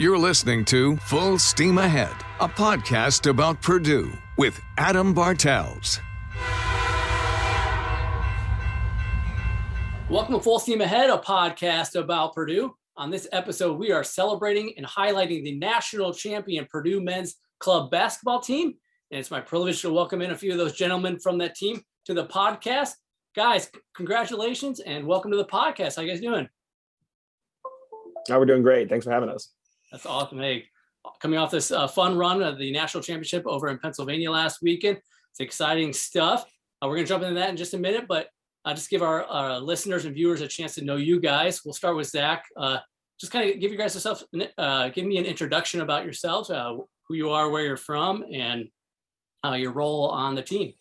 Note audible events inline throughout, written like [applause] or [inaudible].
You're listening to Full Steam Ahead, a podcast about Purdue with Adam Bartels. Welcome to Full Steam Ahead, a podcast about Purdue. On this episode, we are celebrating and highlighting the national champion Purdue men's club basketball team. And it's my privilege to welcome in a few of those gentlemen from that team to the podcast. Guys, congratulations and welcome to the podcast. How you guys doing? Oh, we're doing great. Thanks for having us. That's awesome. Hey, coming off this uh, fun run of the national championship over in Pennsylvania last weekend. It's exciting stuff. Uh, we're going to jump into that in just a minute, but uh, just give our, our, listeners and viewers a chance to know you guys. We'll start with Zach. Uh, just kind of give you guys yourself, uh, give me an introduction about yourselves, uh, who you are, where you're from, and your role on the team.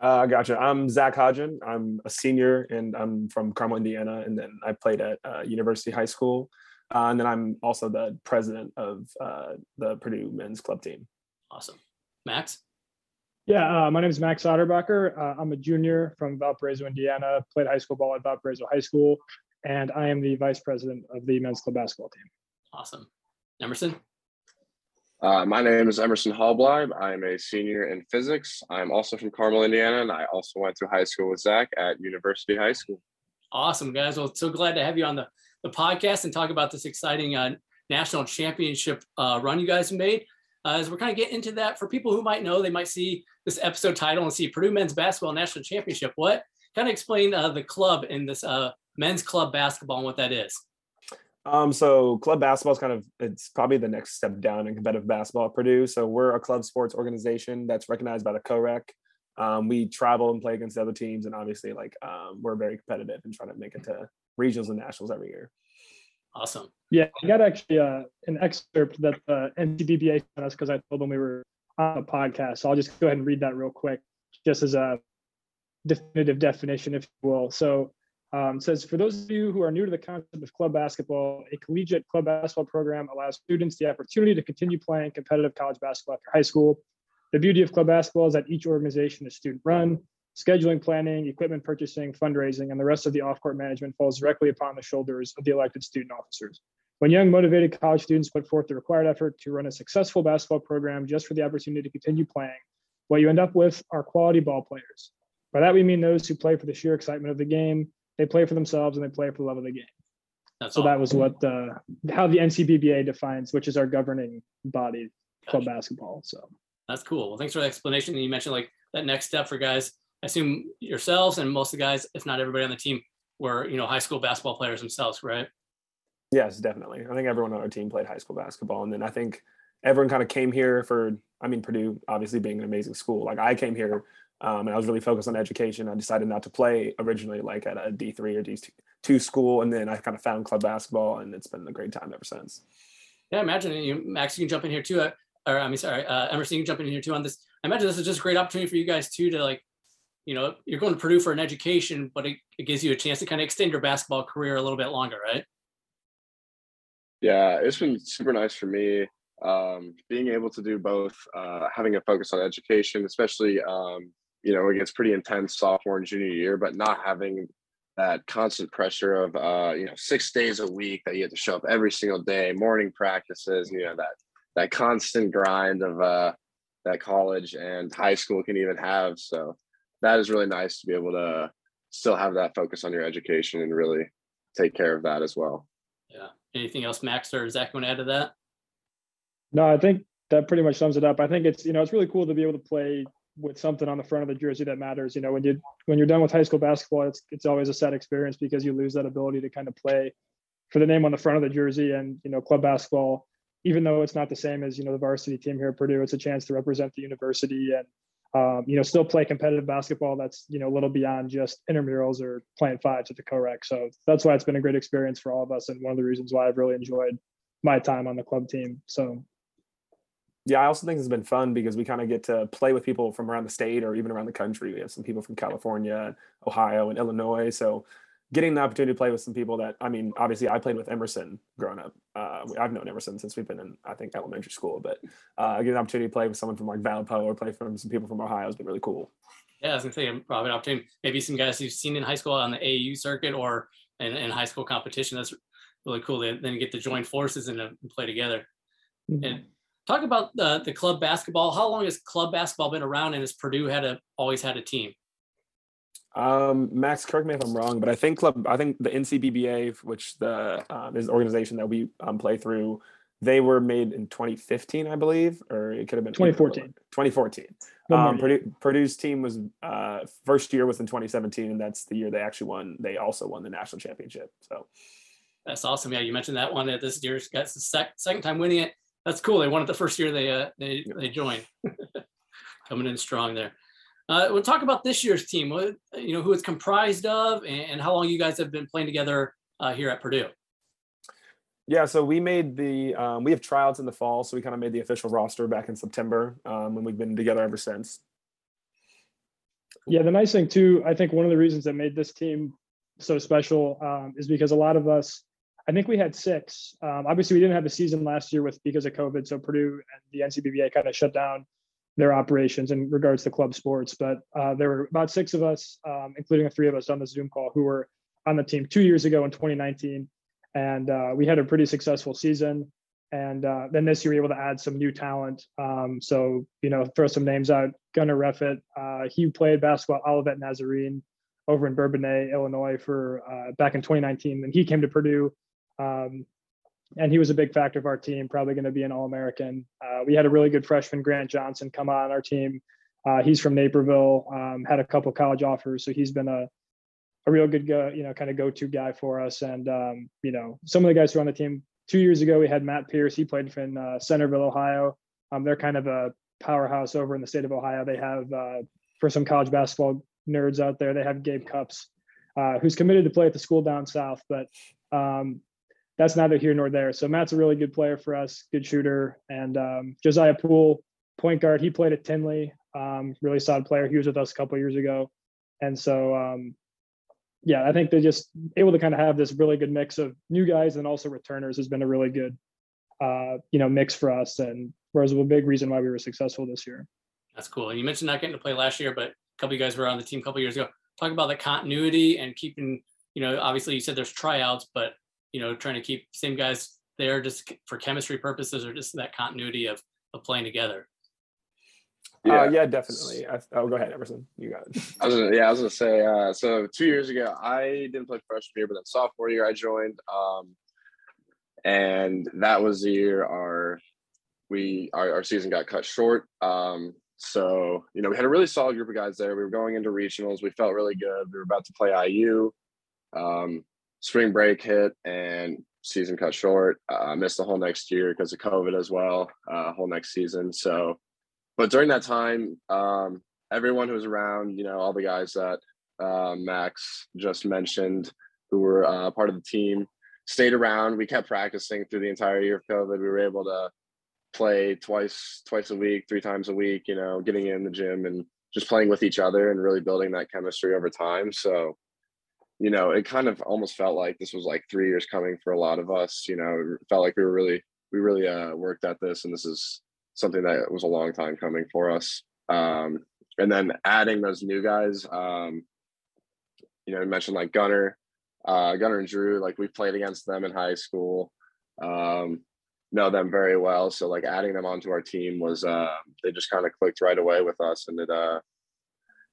Uh, gotcha. I'm Zach Hodgen. I'm a senior and I'm from Carmel, Indiana. And then I played at uh, University High School. Uh, and then I'm also the president of uh, the Purdue men's club team. Awesome. Max? Yeah, uh, my name is Max Otterbacher. Uh, I'm a junior from Valparaiso, Indiana. Played high school ball at Valparaiso High School. And I am the vice president of the men's club basketball team. Awesome. Emerson? Uh, my name is Emerson Hallbleib. I'm a senior in physics. I'm also from Carmel, Indiana, and I also went to high school with Zach at University High School. Awesome, guys. Well, so glad to have you on the, the podcast and talk about this exciting uh, national championship uh, run you guys made. Uh, as we're kind of getting into that, for people who might know, they might see this episode title and see Purdue Men's Basketball National Championship. What kind of explain uh, the club in this uh, men's club basketball and what that is? Um, so club basketball is kind of it's probably the next step down in competitive basketball at Purdue. So we're a club sports organization that's recognized by the COREC. Um, we travel and play against other teams, and obviously, like um, we're very competitive and trying to make it to regionals and nationals every year. Awesome. Yeah, I got actually uh, an excerpt that the NCBBA sent us because I told them we were on a podcast. So I'll just go ahead and read that real quick, just as a definitive definition, if you will. So um, says, for those of you who are new to the concept of club basketball, a collegiate club basketball program allows students the opportunity to continue playing competitive college basketball after high school. The beauty of club basketball is that each organization is student run. Scheduling, planning, equipment purchasing, fundraising, and the rest of the off-court management falls directly upon the shoulders of the elected student officers. When young, motivated college students put forth the required effort to run a successful basketball program just for the opportunity to continue playing, what you end up with are quality ball players. By that, we mean those who play for the sheer excitement of the game, they play for themselves and they play for the love of the game. That's so awesome. that was what the how the NCBBA defines, which is our governing body, club basketball. So that's cool. Well, thanks for the explanation. And you mentioned like that next step for guys. I assume yourselves and most of the guys, if not everybody on the team, were you know high school basketball players themselves, right? Yes, definitely. I think everyone on our team played high school basketball, and then I think everyone kind of came here for. I mean, Purdue obviously being an amazing school. Like I came here um, and I was really focused on education. I decided not to play originally like at a D3 or D2 school. And then I kind of found club basketball and it's been a great time ever since. Yeah, imagine you, Max, you can jump in here too. Uh, or I mean, sorry, uh, Emerson, you can jump in here too on this. I imagine this is just a great opportunity for you guys too to like, you know, you're going to Purdue for an education, but it, it gives you a chance to kind of extend your basketball career a little bit longer, right? Yeah, it's been super nice for me um, being able to do both, uh, having a focus on education, especially um, you know, it gets pretty intense sophomore and junior year, but not having that constant pressure of uh, you know, six days a week that you have to show up every single day, morning practices, you know, that that constant grind of uh that college and high school can even have. So that is really nice to be able to still have that focus on your education and really take care of that as well. Yeah. Anything else, Max or Zach, want to add to that? No, I think that pretty much sums it up. I think it's you know it's really cool to be able to play with something on the front of the jersey that matters. You know, when you when you're done with high school basketball, it's it's always a sad experience because you lose that ability to kind of play for the name on the front of the jersey. And you know, club basketball, even though it's not the same as you know the varsity team here at Purdue, it's a chance to represent the university and um, you know still play competitive basketball. That's you know a little beyond just intramurals or playing fives at the COREC. So that's why it's been a great experience for all of us, and one of the reasons why I've really enjoyed my time on the club team. So yeah, I also think it's been fun because we kind of get to play with people from around the state or even around the country. We have some people from California, Ohio, and Illinois. So getting the opportunity to play with some people that I mean, obviously I played with Emerson growing up. Uh, I've known Emerson since we've been in I think elementary school, but uh, getting the opportunity to play with someone from like Valpo or play from some people from Ohio has been really cool. Yeah, I was gonna say probably an opportunity. Maybe some guys you've seen in high school on the AAU circuit or in, in high school competition. That's really cool. They then get to join forces and, uh, play together. Mhm. And talk about the the club basketball. How long has club basketball been around, and has Purdue had a always had a team? Um, Max, correct me if I'm wrong, but I think club, I think the NCBBA, which the um, is the organization that we um, play through, they were made in 2015, I believe, or it could have been 2014. 2014. One more Um. Purdue, Purdue's team was uh, first year was in 2017, and that's the year they actually won. They also won the national championship. So That's awesome. Yeah, you mentioned that one. That this year's got the sec- second time winning it. That's cool. They won it the first year they uh, they Yeah. they joined. [laughs] Coming in strong there. Uh, we'll talk about this year's team. What you know, who it's comprised of, and, and how long you guys have been playing together uh, here at Purdue. yeah, so we made the um, we have tryouts in the fall, so we kind of made the official roster back in September, um, and we've been together ever since. Yeah, the nice thing too, I think one of the reasons that made this team so special um, is because a lot of us, I think we had six. Um, obviously, we didn't have a season last year with because of COVID, so Purdue and the NCBBA kind of shut down their operations in regards to club sports. But uh, there were about six of us, um, including the three of us on the Zoom call, who were on the team two years ago in 2019, and uh, we had a pretty successful season. And uh, then this year, we were able to add some new talent. Um, so, you know, throw some names out. Gunnar Reffett, uh, he played basketball at Olivet Nazarene over in Bourbonnais, Illinois, for uh, back in 2019. And he came to Purdue, um, and he was a big factor of our team. Probably going to be an All-American. Uh, we had a really good freshman, Grant Johnson, come on our team. Uh, he's from Naperville. Um, had a couple college offers, so he's been a a real good go, you know, kind of go-to guy for us. And um, you know, some of the guys who are on the team two years ago, we had Matt Pierce. He played in uh, Centerville, Ohio. Um, they're kind of a powerhouse over in the state of Ohio. They have, uh, for some college basketball nerds out there, they have Gabe Cupps, uh, who's committed to play at the school down south. But um, that's neither here nor there. So Matt's a really good player for us, good shooter. And um, Josiah Poole, point guard, he played at Tinley, um, really solid player. He was with us a couple years ago. And so, um, yeah, I think they're just able to kind of have this really good mix of new guys and also returners has been a really good, uh, you know, mix for us. And was a big reason why we were successful this year. That's cool. And you mentioned not getting to play last year, but a couple of you guys were on the team a couple years ago. Talk about the continuity and keeping, you know, obviously you said there's tryouts, but you know, trying to keep same guys there just for chemistry purposes or just that continuity of of playing together. Yeah, Yeah. uh, yeah definitely. I, oh, go ahead, Emerson. You got it. I was gonna, yeah, I was gonna say. Uh, so two years ago, I didn't play freshman year, but then sophomore year I joined, um, and that was the year our we our, our season got cut short. Um, so you know we had a really solid group of guys there. We were going into regionals. We felt really good. We were about to play IU. Um, spring break hit and season cut short. Uh, missed the whole next year because of COVID as well. Uh, whole next season. So, but during that time, um, everyone who was around, you know, all the guys that uh, Max just mentioned who were uh, part of the team stayed around. We kept practicing through the entire year of COVID. We were able to play twice, twice a week, three times a week, you know, getting in the gym and just playing with each other and really building that chemistry over time. So, you know, it kind of almost felt like this was like three years coming for a lot of us. You know, it felt like we were really, we really uh, worked at this, and this is something that was a long time coming for us. Um, and then adding those new guys, um, you know, you mentioned like Gunner, uh, Gunner and Drew, like we played against them in high school, um, know them very well. So like adding them onto our team was, uh, they just kind of clicked right away with us, and it, uh,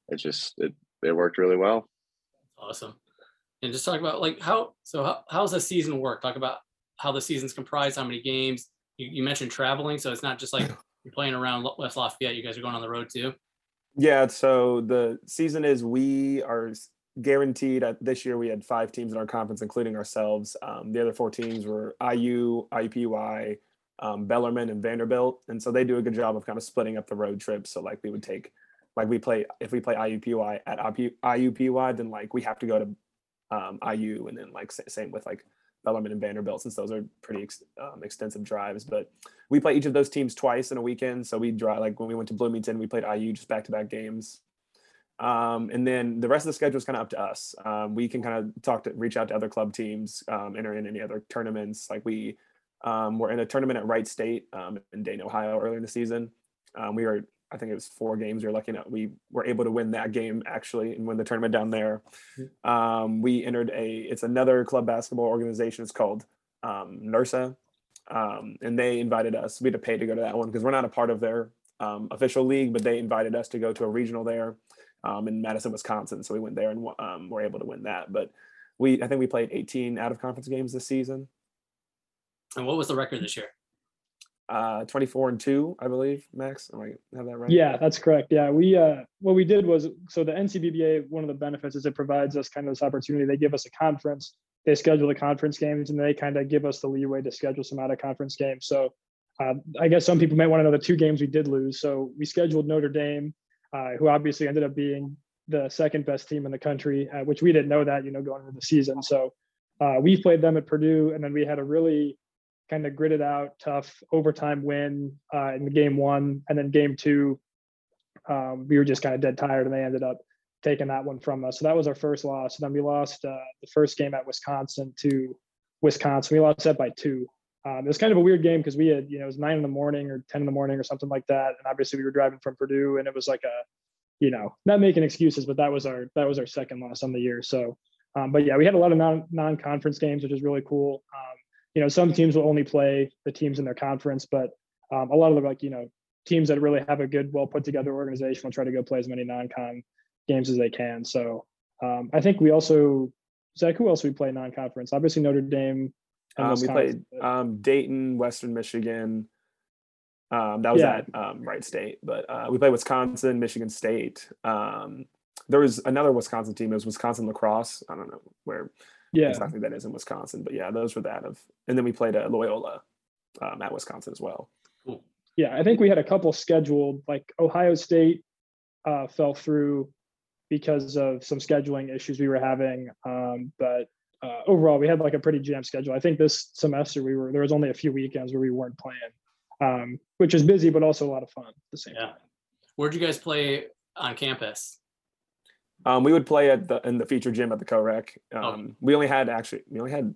it just it it worked really well. Awesome. And just talk about like how so how, how's the season work? Talk about how the season's comprised, how many games. You, you mentioned traveling, so it's not just like you're playing around West Lafayette. You guys are going on the road too. Yeah, so the season is we are guaranteed at this year we had five teams in our conference, including ourselves. Um, the other four teams were IU, IUPUI, um, Bellarmine, and Vanderbilt, and so they do a good job of kind of splitting up the road trips. So like we would take, like we play if we play IUPUI at IUPUI, then like we have to go to um, IU, and then like same with like Bellarmine and Vanderbilt, since those are pretty ex- um, extensive drives. But we play each of those teams twice in a weekend. So we drive like when we went to Bloomington, we played IU just back to back games. Um, and then the rest of the schedule is kind of up to us. Um, we can kind of talk to reach out to other club teams, um, enter in any other tournaments. Like we um, were in a tournament at Wright State um, in Dayton, Ohio earlier in the season. Um, we were, I think it was four games. We were lucky enough. We were able to win that game actually and win the tournament down there. Um, we entered a, it's another club basketball organization. It's called um, NIRSA, um, and they invited us. We had to pay to go to that one because we're not a part of their um, official league, but they invited us to go to a regional there um, in Madison, Wisconsin. So we went there and um, were able to win that. But we, I think we played 18 out of conference games this season. And what was the record this year? Uh, 24 and two, I believe. Max, am I have that right? Yeah, that's correct. Yeah, we uh, what we did was so the NCBBA. One of the benefits is it provides us kind of this opportunity. They give us a conference. They schedule the conference games, and they kind of give us the leeway to schedule some out of conference games. So uh, I guess some people might want to know the two games we did lose. So we scheduled Notre Dame, uh, who obviously ended up being the second best team in the country, uh, which we didn't know that, you know, going into the season. So uh, we played them at Purdue, and then we had a really kind of gritted out, tough overtime win uh, in the game one, and then game two, um, we were just kind of dead tired, and they ended up taking that one from us. So that was our first loss. And then we lost uh, the first game at Wisconsin to Wisconsin. We lost that by two. Um, it was kind of a weird game because we had, you know, it was nine in the morning or 10 in the morning or something like that. And obviously we were driving from Purdue and it was like a, you know, not making excuses, but that was our, that was our second loss on the year. So, um, but yeah, we had a lot of non, non-conference games, which is really cool. Um, you know, some teams will only play the teams in their conference, but um, a lot of the like, you know, teams that really have a good, well put together organization will try to go play as many non-con games as they can. So um, I think we also, Zach, who else we play non-conference? Obviously Notre Dame, um, we played um, Dayton, Western Michigan. Um, that was yeah. at um, Wright State, but uh, we played Wisconsin, Michigan State. Um, there was another Wisconsin team. It was Wisconsin La Crosse. I don't know where yeah. exactly that is in Wisconsin, but yeah, those were that of. And then we played at Loyola um, at Wisconsin as well. Cool. Yeah, I think we had a couple scheduled. Like Ohio State uh, fell through because of some scheduling issues we were having, um, but uh, overall, we had like a pretty jam schedule. I think this semester we were there was only a few weekends where we weren't playing, um, which is busy but also a lot of fun at the same yeah. time. Where'd you guys play on campus? Um, we would play at the in the feature gym at the co-rec. Oh. Um, oh. We only had actually we only had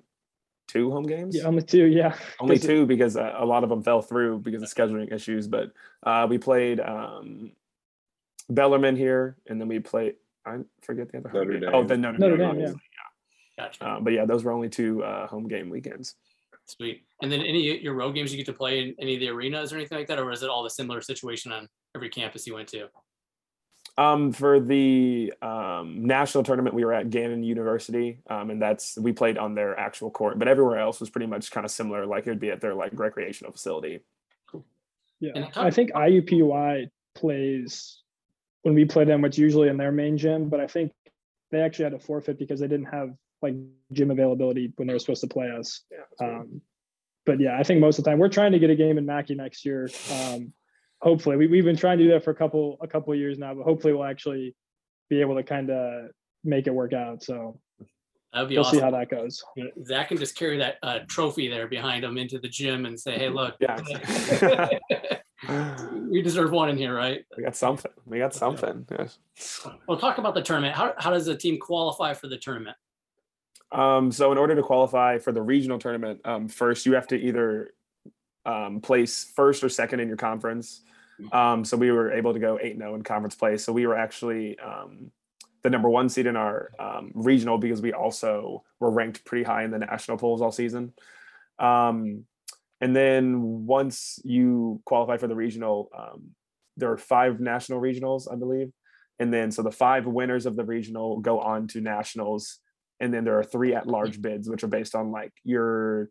two home games. Yeah, only two. Yeah, only [laughs] two because uh, a lot of them fell through because of scheduling issues. But uh, we played um, Bellarmine here, and then we played. I forget the other. Notre Dame. Oh, the Notre, Notre Dame. Dame yeah. Gotcha. Um, but yeah, those were only two uh, home game weekends. Sweet. And then any your road games you get to play in any of the arenas or anything like that, or is it all the similar situation on every campus you went to? Um, for the um, national tournament, we were at Gannon University, um, and that's we played on their actual court. But everywhere else was pretty much kind of similar, like it would be at their like recreational facility. Cool. Yeah, I think IUPUI plays when we play them, which usually in their main gym. But I think they actually had to forfeit because they didn't have like gym availability when they were supposed to play us. Yeah, um, but yeah, I think most of the time we're trying to get a game in Mackey next year. Um, hopefully, we, we've been trying to do that for a couple a couple of years now, but hopefully we'll actually be able to kind of make it work out. So That'd be we'll awesome. see how that goes. Zach can just carry that uh, trophy there behind him into the gym and say, "Hey, look, yeah, [laughs] we deserve one in here, right?" We got something. We got something. Yes. Well, talk about the tournament. How how does the team qualify for the tournament? Um, so in order to qualify for the regional tournament, um, first you have to either um, place first or second in your conference. Mm-hmm. Um, so we were able to go 8 0 in conference play. So we were actually um, the number one seed in our um, regional because we also were ranked pretty high in the national polls all season. Um, and then once you qualify for the regional, um, there are five national regionals, I believe. And then so the five winners of the regional go on to nationals and then there are three at large bids which are based on like your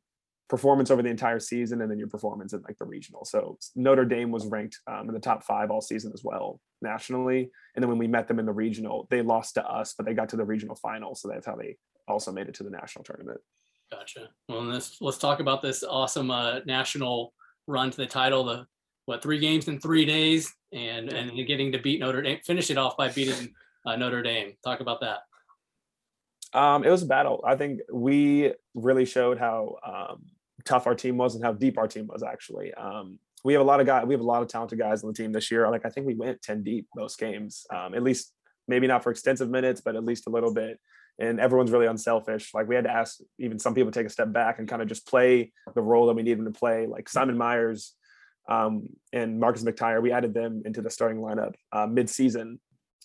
performance over the entire season and then your performance in like the regional. So notre dame was ranked um, in the top five all season as well nationally. And then when we met them in the regional they lost to us but they got to the regional final so that's how they also made it to the national tournament. Gotcha. Well let's let's talk about this awesome uh, national run to the title the what three games in three days? And and getting to beat notre dame finish it off by beating uh, notre dame. Talk about that. Um, it was a battle. I think we really showed how um, tough our team was and how deep our team was. Actually, um, we have a lot of guys. We have a lot of talented guys on the team this year. Like I think we went ten deep most games. Um, at least maybe not for extensive minutes, but at least a little bit. And everyone's really unselfish. Like we had to ask even some people to take a step back and kind of just play the role that we need them to play. Like Simon Myers um, and Marcus McTire, we added them into the starting lineup uh, mid-season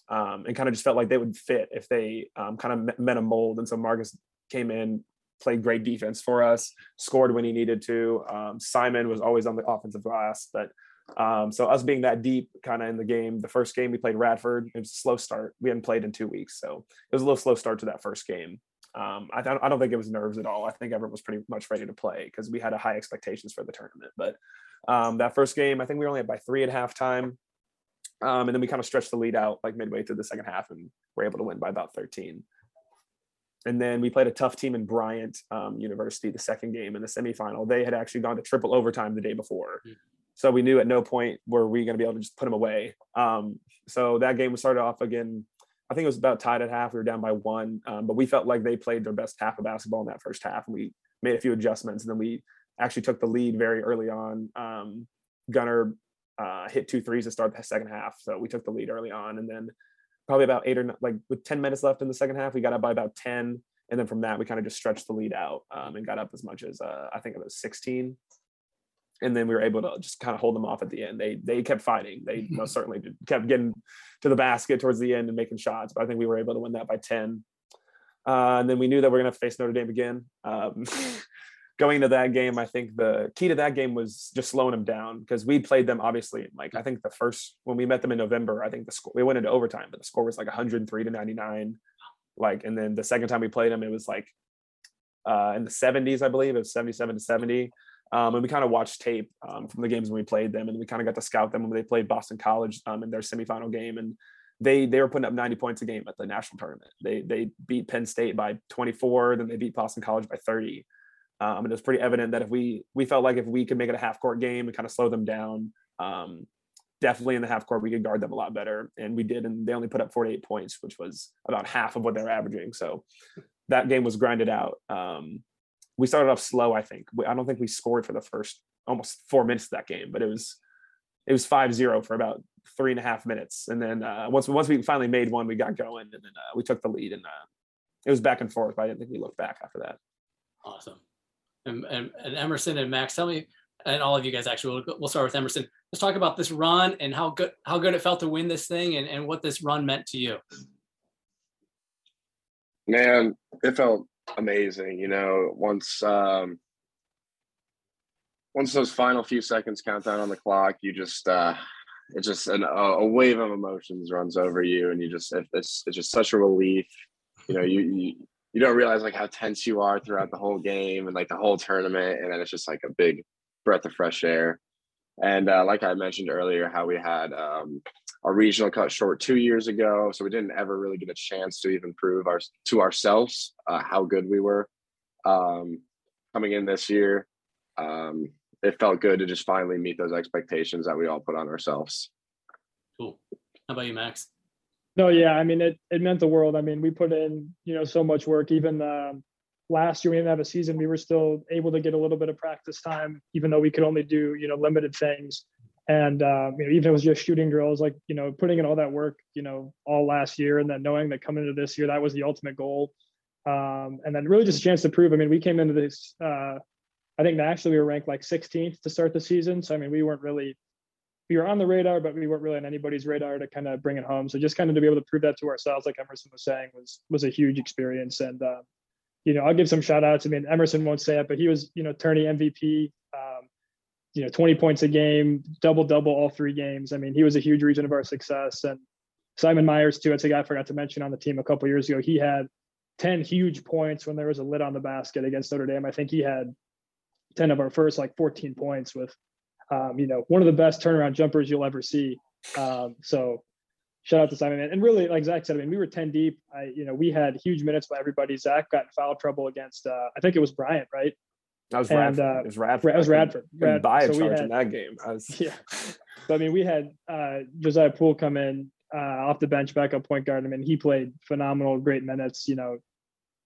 um, and kind of just felt like they would fit if they um, kind of met a mold. And so Marcus came in played great defense for us, scored when he needed to. Um, Simon was always on the offensive glass, but um, so us being that deep kind of in the game, the first game we played Radford, it was a slow start. We hadn't played in two weeks, so it was a little slow start to that first game. Um, I, don't, I don't think it was nerves at all. I think everyone was pretty much ready to play because we had a high expectations for the tournament. But um, that first game, I think we were only up by three at halftime. Um, and then we kind of stretched the lead out like midway through the second half and were able to win by about 13. And then we played a tough team in Bryant um, University the second game in the semifinal. They had actually gone to triple overtime the day before. Mm-hmm. So we knew at no point were we going to be able to just put them away. Um, so that game was started off again. I think it was about tied at half. We were down by one, um, but we felt like they played their best half of basketball in that first half, and we made a few adjustments. And then we actually took the lead very early on. Um, Gunner uh, hit two threes to start the second half, so we took the lead early on, and then probably about eight or like with 10 minutes left in the second half, we got up by about 10. And then from that, we kind of just stretched the lead out um, and got up as much as uh, I think it was 16. And then we were able to just kind of hold them off at the end. They they kept fighting. They most certainly did, kept getting to the basket towards the end and making shots. But I think we were able to win that by 10. Uh, and then we knew that we are going to face Notre Dame again. Um, [laughs] going into that game, I think the key to that game was just slowing them down because we played them obviously like I think the first when we met them in November, I think the score we went into overtime, but the score was like 103 to 99. Like, and then the second time we played them, it was like uh, in the 70s, I believe it was 77 to 70. Um, and we kind of watched tape um, from the games when we played them, and we kind of got to scout them when they played Boston College um, in their semifinal game, and they they were putting up 90 points a game at the national tournament. They they beat Penn State by 24, then they beat Boston College by 30. Um, and it was pretty evident that if we we felt like if we could make it a half court game and kind of slow them down, um, definitely in the half court we could guard them a lot better, and we did. And they only put up 48 points, which was about half of what they're averaging. So that game was grinded out. Um, we started off slow. I think we, I don't think we scored for the first almost four minutes of that game, but it was it was 5-0 for about three and a half minutes, and then uh, once once we finally made one, we got going, and then uh, we took the lead, and uh, it was back and forth. But I didn't think we looked back after that. Awesome and, and, and Emerson and Max, tell me, and all of you guys actually, we'll, we'll start with Emerson. Let's talk about this run and how good how good it felt to win this thing and, and what this run meant to you. Man, it felt amazing. You know, once um, once those final few seconds count down on the clock, you just uh, it's just an, a wave of emotions runs over you, and you just it's it's just such a relief. You know, you, you you don't realize like how tense you are throughout the whole game and like the whole tournament and then it's just like a big breath of fresh air. And uh, like i mentioned earlier how we had um, our regional cut short two years ago so we didn't ever really get a chance to even prove our to ourselves uh, how good we were um, coming in this year. Um, it felt good to just finally meet those expectations that we all put on ourselves. Cool. How about you max no, yeah, I mean it. It meant the world. I mean, we put in you know so much work. Even um, last year, we didn't have a season. We were still able to get a little bit of practice time, even though we could only do you know limited things. And um, you know, even if it was just shooting drills, like you know, putting in all that work, you know, all last year, and then knowing that coming into this year, that was the ultimate goal. Um, and then really just a chance to prove. I mean, we came into this. Uh, I think nationally we were ranked like 16th to start the season. So I mean, we weren't really we were on the radar, but we weren't really on anybody's radar to kind of bring it home. So just kind of to be able to prove that to ourselves, like Emerson was saying, was was a huge experience. And uh, you know, I'll give some shout outs. I mean, Emerson won't say it, but he was you know tourney MVP. Um, you know, 20 points a game, double double all three games. I mean, he was a huge reason of our success. And Simon Myers too. It's a guy I forgot to mention on the team a couple years ago. He had 10 huge points when there was a lid on the basket against Notre Dame. I think he had 10 of our first like 14 points with um, you know, one of the best turnaround jumpers you'll ever see. Um, so shout out to Simon. And really, like Zach said, I mean, we were 10 deep. I, you know, we had huge minutes by everybody. Zach got in foul trouble against, uh, I think it was Bryant, right? That was and, Radford. Uh, it was Radford. It was Radford. Radford. Buy a so charge had, in that game. Was... [laughs] Yeah. So, I mean, we had uh, Josiah Poole come in uh, off the bench, backup point guard. I mean, he played phenomenal, great minutes. You know,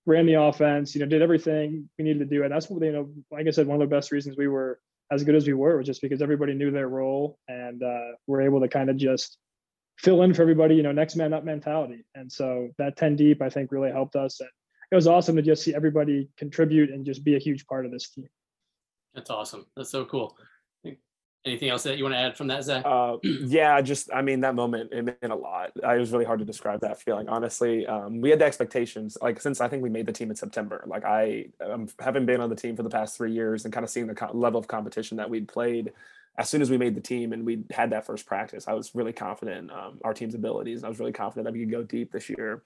ran the offense. You know, did everything we needed to do, and that's what you know. Like I said, one of the best reasons we were as good as we were was just because everybody knew their role and uh, we're able to kind of just fill in for everybody, you know, next man up mentality. And so that 10 deep, I think really helped us. And it was awesome to just see everybody contribute and just be a huge part of this team. That's awesome. That's so cool. Anything else that you want to add from that, Zach? Uh, [clears throat] yeah, just I mean that moment it meant a lot. It was really hard to describe that feeling. Honestly, um, we had the expectations. Like since I think we made the team in September. Like I um, having been on the team for the past three years and kind of seeing the co- level of competition that we'd played. As soon as we made the team and we had that first practice, I was really confident in um, our team's abilities. I was really confident that we could go deep this year.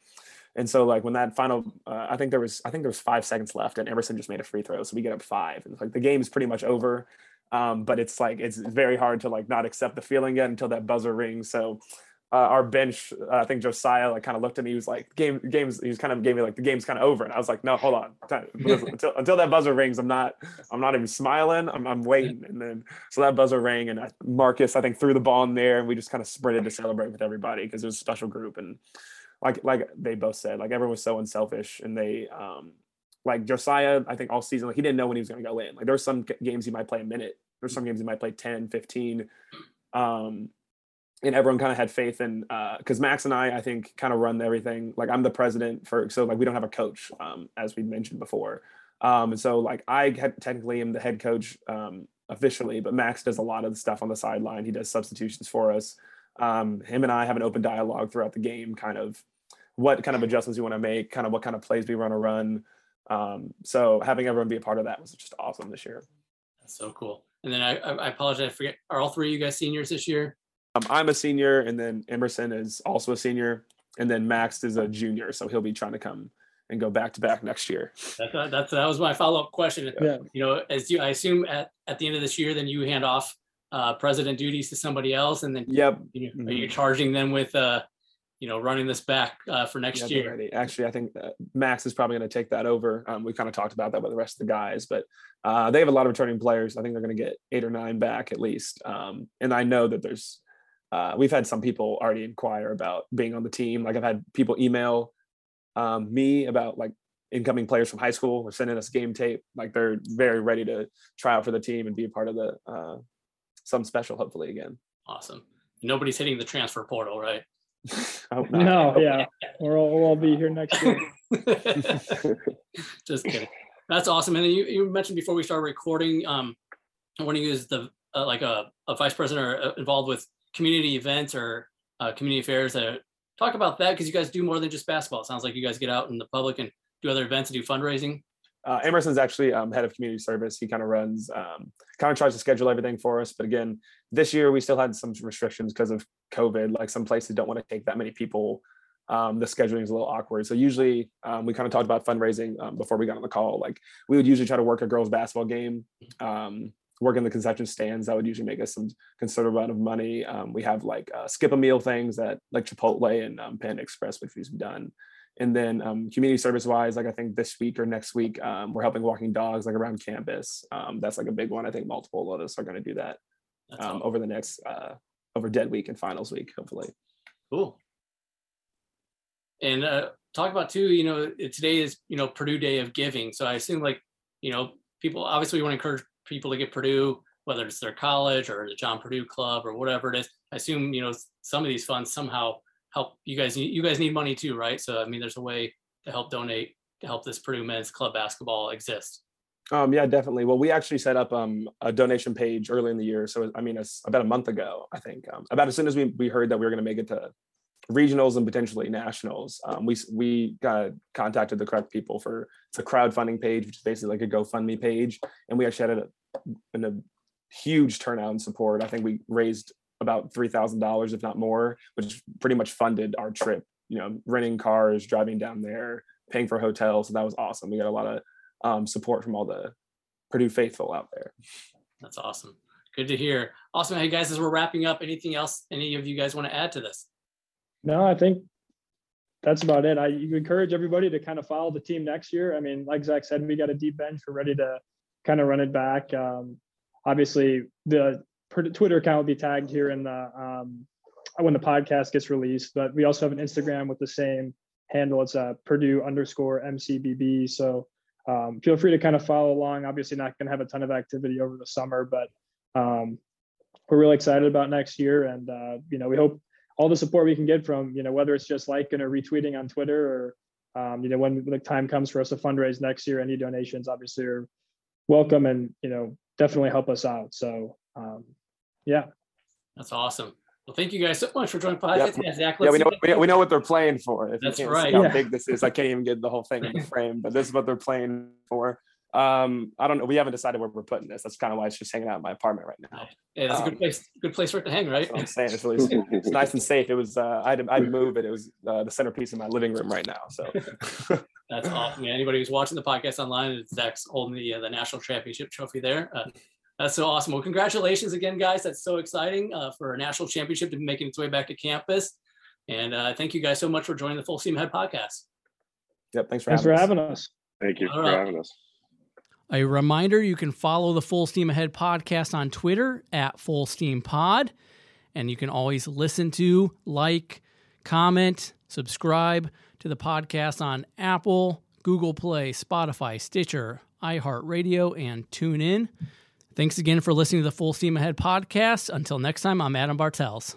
And so like when that final, uh, I think there was I think there was five seconds left, and Emerson just made a free throw, so we get up five, and it's like the game's pretty much over. Um, but it's like it's very hard to like not accept the feeling yet until that buzzer rings. So uh, our bench, uh, I think Josiah like kind of looked at me. He was like, "Game, games." He was kind of gave me like the game's kind of over, and I was like, "No, hold on, [laughs] until, until that buzzer rings, I'm not, I'm not even smiling. I'm, I'm waiting." And then so that buzzer rang, and Marcus, I think, threw the ball in there, and we just kind of sprinted to celebrate with everybody because it was a special group, and like like they both said, like everyone was so unselfish, and they um like Josiah, I think all season, like he didn't know when he was going to go in. Like there's some games he might play a minute. There's some games he might play 10, 15. Um, and everyone kind of had faith in because uh, Max and I, I think, kind of run everything. Like I'm the president for, so like we don't have a coach, um, as we mentioned before. Um, and so like I had, technically am the head coach um, officially, but Max does a lot of the stuff on the sideline. He does substitutions for us. Um, him and I have an open dialogue throughout the game, kind of what kind of adjustments you want to make, kind of what kind of plays we want to run. Um, so having everyone be a part of that was just awesome this year. That's so cool. And then I, I apologize, I forget, are all three of you guys seniors this year? Um, I'm a senior, and then Emerson is also a senior, and then Max is a junior, so he'll be trying to come and go back to back next year. That's uh, that's that was my follow up question. Yeah. You know, as you, I assume at, at the end of this year, then you hand off uh, president duties to somebody else, and then yep, you know, mm-hmm. are you charging them with uh, you know, running this back uh, for next yeah, year. Ready. Actually, I think Max is probably going to take that over. Um, we kind of talked about that with the rest of the guys, but uh, they have a lot of returning players. I think they're going to get eight or nine back at least. Um, and I know that there's, uh, we've had some people already inquire about being on the team. Like I've had people email um, me about like incoming players from high school or sending us game tape. Like they're very ready to try out for the team and be a part of the uh, some special, hopefully again. Awesome. Nobody's hitting the transfer portal, right? [laughs] no, yeah, we'll all, we'll all be here next year. [laughs] [laughs] Just kidding. That's awesome. And then you, you mentioned before we started recording, um, when you is the uh, like a, a vice president or uh, involved with community events or uh, community affairs. Uh, talk about that because you guys do more than just basketball. It sounds like you guys get out in the public and do other events and do fundraising. Uh, Emerson's actually um, head of community service. He kind of runs, um, kind of tries to schedule everything for us. But again, this year we still had some restrictions because of COVID. Like some places don't want to take that many people. Um, the scheduling is a little awkward. So usually um, we kind of talked about fundraising um, before we got on the call. Like we would usually try to work a girls basketball game, um, work in the concession stands. That would usually make us some considerable amount of money. We have like uh, skip a meal things that like Chipotle and Panda Express, which we've done. And then um, community service wise, like I think this week or next week, um, we're helping walking dogs like around campus. Um, that's like a big one. I think multiple of us are going to do that um, over the next uh, over dead week and finals week, hopefully. Cool. And uh, talk about too, you know, today is you know Purdue Day of Giving, so I assume like you know people obviously we want to encourage people to get Purdue, whether it's their college or the John Purdue Club or whatever it is. I assume you know some of these funds somehow help you guys. You guys need money too, right? So I mean, there's a way to help donate to help this Purdue men's club basketball exist. Um, yeah, definitely. Well, we actually set up um, a donation page early in the year. So, I mean, about a month ago, I think. Um, about as soon as we, we heard that we were going to make it to regionals and potentially nationals, um, we we got contacted the correct people for it's a crowdfunding page, which is basically like a GoFundMe page, and we actually had a, a huge turnout and support. I think we raised about three thousand dollars, if not more, which pretty much funded our trip. You know, renting cars, driving down there, paying for hotels. So that was awesome. We got a lot of um, support from all the Purdue faithful out there. That's awesome. Good to hear. Awesome. Hey guys, as we're wrapping up, anything else any of you guys want to add to this? No, I think that's about it. I encourage everybody to kind of follow the team next year. I mean, like Zach said, we got a deep bench. We're ready to kind of run it back. Um, obviously, the Twitter account will be tagged here in the um, when the podcast gets released. But we also have an Instagram with the same handle. It's uh, Purdue underscore MCBB. So um, feel free to kind of follow along. Obviously, not going to have a ton of activity over the summer, but um, we're really excited about next year. And uh, you know, we hope all the support we can get from you know whether it's just liking or retweeting on Twitter or um, you know when the time comes for us to fundraise next year, any donations obviously are welcome and you know definitely help us out. So um, Yeah. That's awesome. Well, thank you guys so much for joining podcast. Yep. Yeah, Zach, Yeah, we know we, we know what they're playing for. If That's you can't right. See how Yeah. big this is, I can't even get the whole thing in the [laughs] frame. But this is what they're playing for. Um, I don't know. We haven't decided where we're putting this. That's kind of why it's just hanging out in my apartment right now. Yeah, that's a Um, good place. Good place for it to hang, right? I'm saying. It's really it's nice and safe. It was uh, I had to, I had move it. It was uh, the centerpiece of my living room right now. So [laughs] That's awesome. Man. Anybody who's watching the podcast online, it's Zach's holding the uh, the national championship trophy there. Uh, that's so awesome. Well, congratulations again, guys. That's so exciting uh, for a national championship to be making its way back to campus. And uh, thank you guys so much for joining the Full Steam Ahead podcast. yep. Thanks for Thanks for having us. having us. Thank you All for right. having us. A reminder you can follow the Full Steam Ahead podcast on Twitter at Full Steam Pod. And you can always listen to, like, comment, subscribe to the podcast on Apple, Google Play, Spotify, Stitcher, iHeartRadio, and TuneIn. Thanks again for listening to the Full Steam Ahead podcast. Until next time, I'm Adam Bartels.